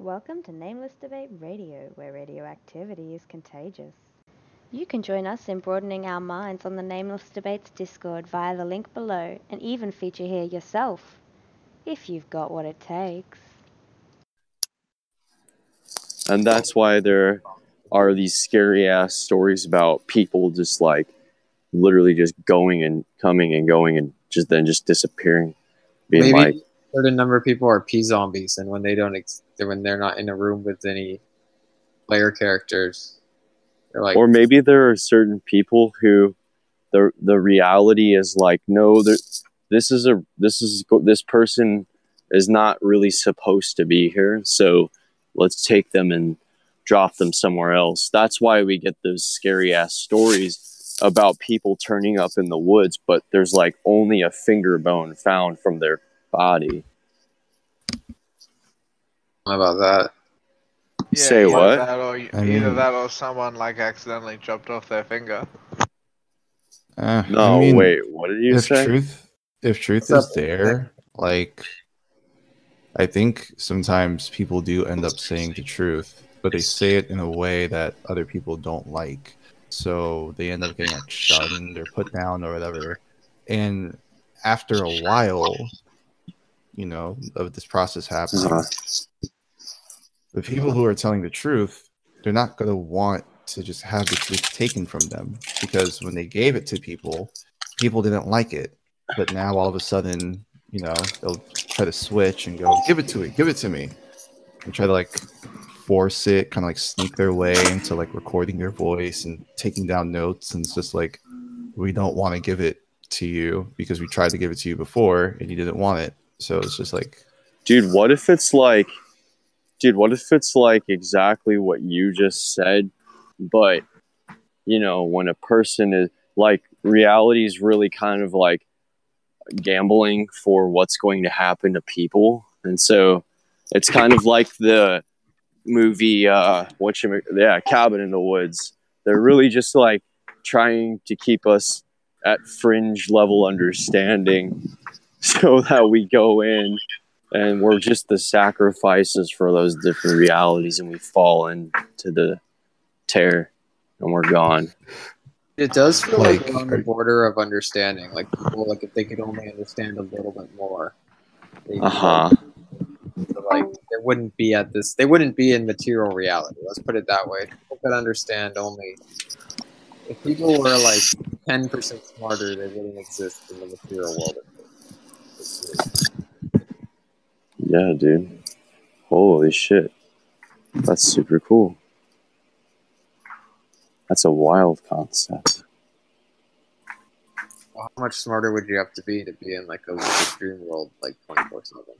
Welcome to Nameless Debate Radio, where radioactivity is contagious. You can join us in broadening our minds on the Nameless Debates Discord via the link below and even feature here yourself, if you've got what it takes. and that's why there are these scary ass stories about people just like literally just going and coming and going and just then just disappearing being Maybe like a certain number of people are P zombies, and when they don't, ex- when they're not in a room with any player characters, like, or maybe there are certain people who the the reality is like no this is a this is this person is not really supposed to be here so let's take them and drop them somewhere else. That's why we get those scary ass stories about people turning up in the woods but there's like only a finger bone found from their body how about that? Say either what? That or, I either mean- that or someone like accidentally chopped off their finger. Uh, no I mean, wait what did you if say truth, if truth What's is up? there, like, I think sometimes people do end up saying the truth, but they say it in a way that other people don't like. So they end up getting like shunned or put down or whatever. And after a while, you know, of this process happening, Uh-huh. The people who are telling the truth, they're not going to want to just have the truth taken from them because when they gave it to people, people didn't like it. But now all of a sudden, you know, they'll try to switch and go, give it to me, give it to me. And try to like force it, kind of like sneak their way into like recording their voice and taking down notes. And it's just like, we don't want to give it to you because we tried to give it to you before and you didn't want it. So it's just like, dude what if it's like dude what if it's like exactly what you just said but you know when a person is like reality is really kind of like gambling for what's going to happen to people and so it's kind of like the movie uh what you yeah cabin in the woods. They're really just like trying to keep us at fringe level understanding so that we go in and we're just the sacrifices for those different realities and we fall into the tear and we're gone It does feel like, Like, we're on the border of understanding. Like people, like if they could only understand a little bit more, uh-huh like, so, like they wouldn't be at this. They wouldn't be in material reality. Let's put it that way. People could understand only. If people were like ten percent smarter, they wouldn't exist in the material world. Yeah dude. Holy shit. That's super cool. That's a wild concept. How much smarter would you have to be to be in like a lucid dream world, like twenty four seven?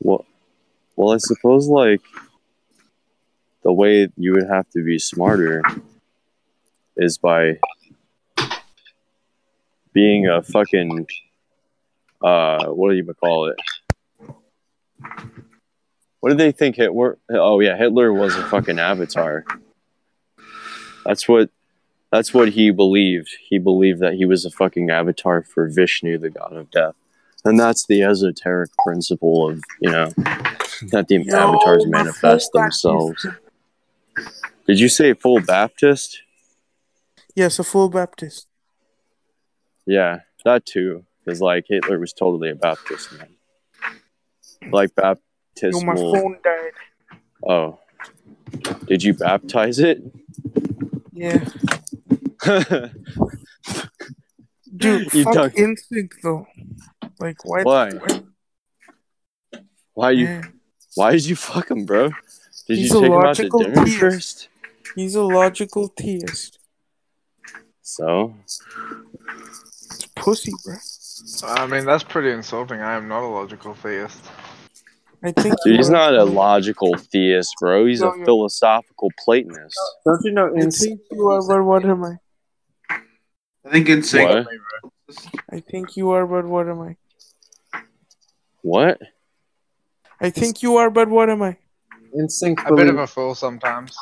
well well i suppose like the way you would have to be smarter is by being a fucking uh what do you call it what did they think hitler oh yeah hitler was a fucking avatar that's what that's what he believed he believed that he was a fucking avatar for vishnu the god of death and that's the esoteric principle of you know that the Yo, avatars manifest themselves did you say full baptist Yes, a full Baptist. Yeah, that too. Because like Hitler was totally a Baptist man. Like Yo, my baptismal. phone died. Oh, did you baptize it? Yeah. Dude, You fuck talk- instinct though. Like why? Why? why- why you? yeah. Why did you fuck him, bro? Did He's you a take him out to dinner theist. first? He's a logical theist. So It's pussy, bro. I mean, that's pretty insulting. I am not a logical theist. I think dude, he's not a logical theist, bro. He's No, a you're- philosophical Platonist. Don't you know? I think you are, but what am I? I think in sync. What? I think you are, but what am I? What? I think you are, but what am I? Instinct A bit of a fool sometimes.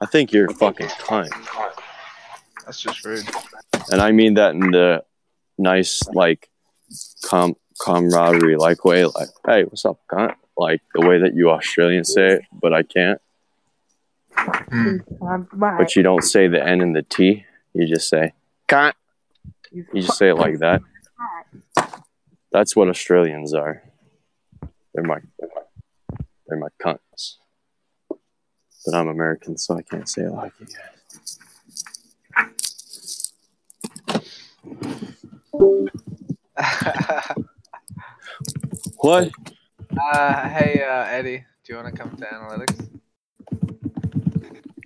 I think you're a fucking cunt, That's just rude. and I mean that in the nice, like, com camaraderie like way. Like, hey, what's up, cunt? like the way that you Australians say it, but I can't. Hmm. But you don't say the N and the T. You just say can't. You just say it like that. That's what Australians are. They're my, they're my, they're my cunts. But I'm American, so I can't say it like you guys. What? uh, hey, uh, Eddie, do you want to come to analytics?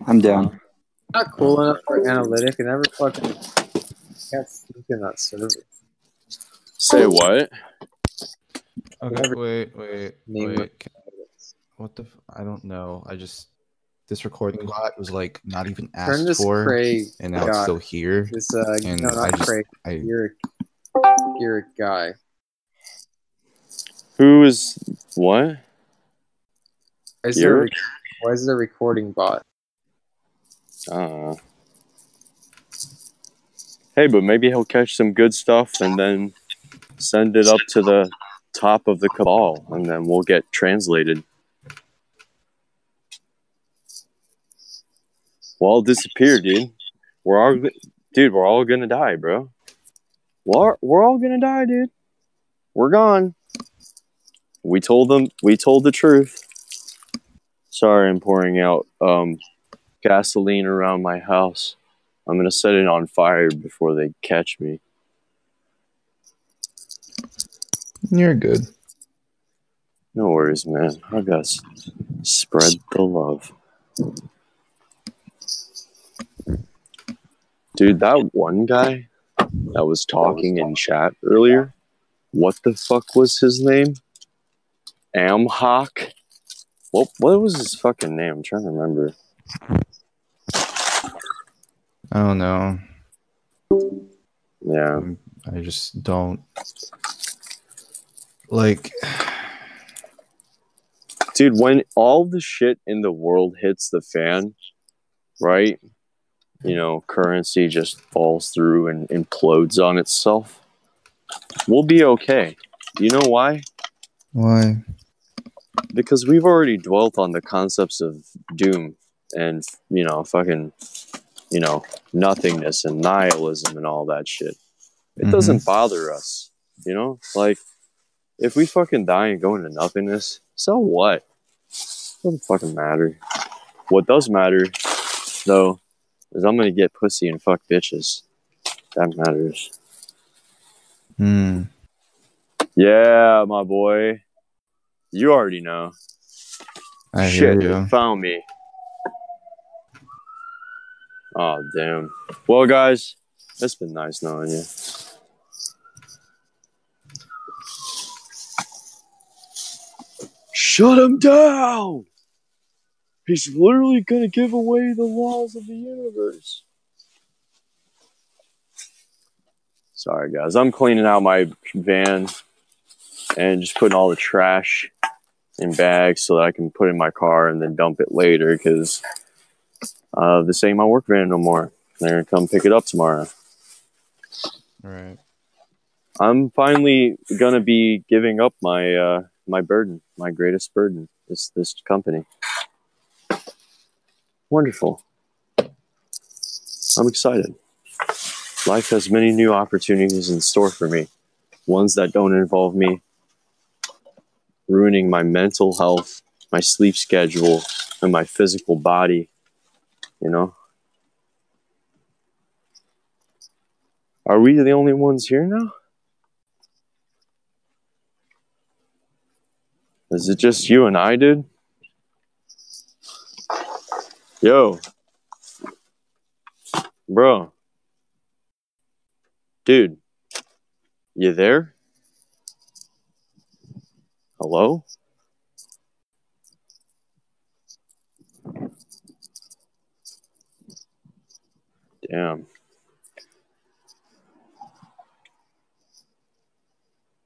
I'm down. Not cool enough for analytic. I never fucking can't sneak in that server. Say what? Okay, wait, wait, Name wait. What the? F- I don't know. I just this recording bot was like not even Turn asked this for, Craig. and now it's guy. still here. This uh, and no, I not just- Craig. I You're you're a guy. Who is what? Is there rec- why is there a recording bot? Uh, hey, but maybe he'll catch some good stuff and then send it up to the top of the cabal, and then we'll get translated. We'll all disappear, dude. We're all, dude. We're all gonna die, bro. We're we're all gonna die, dude. We're gone. We told them. We told the truth. Sorry, I'm pouring out um gasoline around my house. I'm gonna set it on fire before they catch me. You're good. No worries, man. I gotta s- spread the love. Dude, that one guy that was talking in chat earlier, what the fuck was his name? Amhawk? What what was his fucking name? I'm trying to remember. I don't know. Yeah. I just don't like. dude when all the shit in the world hits the fan right you know currency just falls through and implodes on itself we'll be okay you know why Why? Because we've already dwelt on the concepts of doom and you know fucking you know nothingness and nihilism and all that shit. It Mhm. doesn't bother us you know? Like if we fucking die and go into nothingness so what? Doesn't fucking matter. What does matter though is i'm gonna get pussy and fuck bitches. That matters. Hmm. yeah my boy you already know I Shit, you. found me. Oh damn. Well, guys, it's been nice knowing you. Shut him down. He's literally gonna give away the laws of the universe. Sorry, guys. I'm cleaning out my van and just putting all the trash in bags so that I can put in my car and then dump it later because uh, this ain't my work van no more. They're gonna come pick it up tomorrow. Right. I'm finally gonna be giving up my uh, my burden, my greatest burden, this this company. Wonderful. I'm excited. Life has many new opportunities in store for me. Ones that don't involve me ruining my mental health, my sleep schedule, and my physical body. You know? Are we the only ones here now? Is it just you and I, dude? Yo. Bro. Dude. You there? Hello? Damn.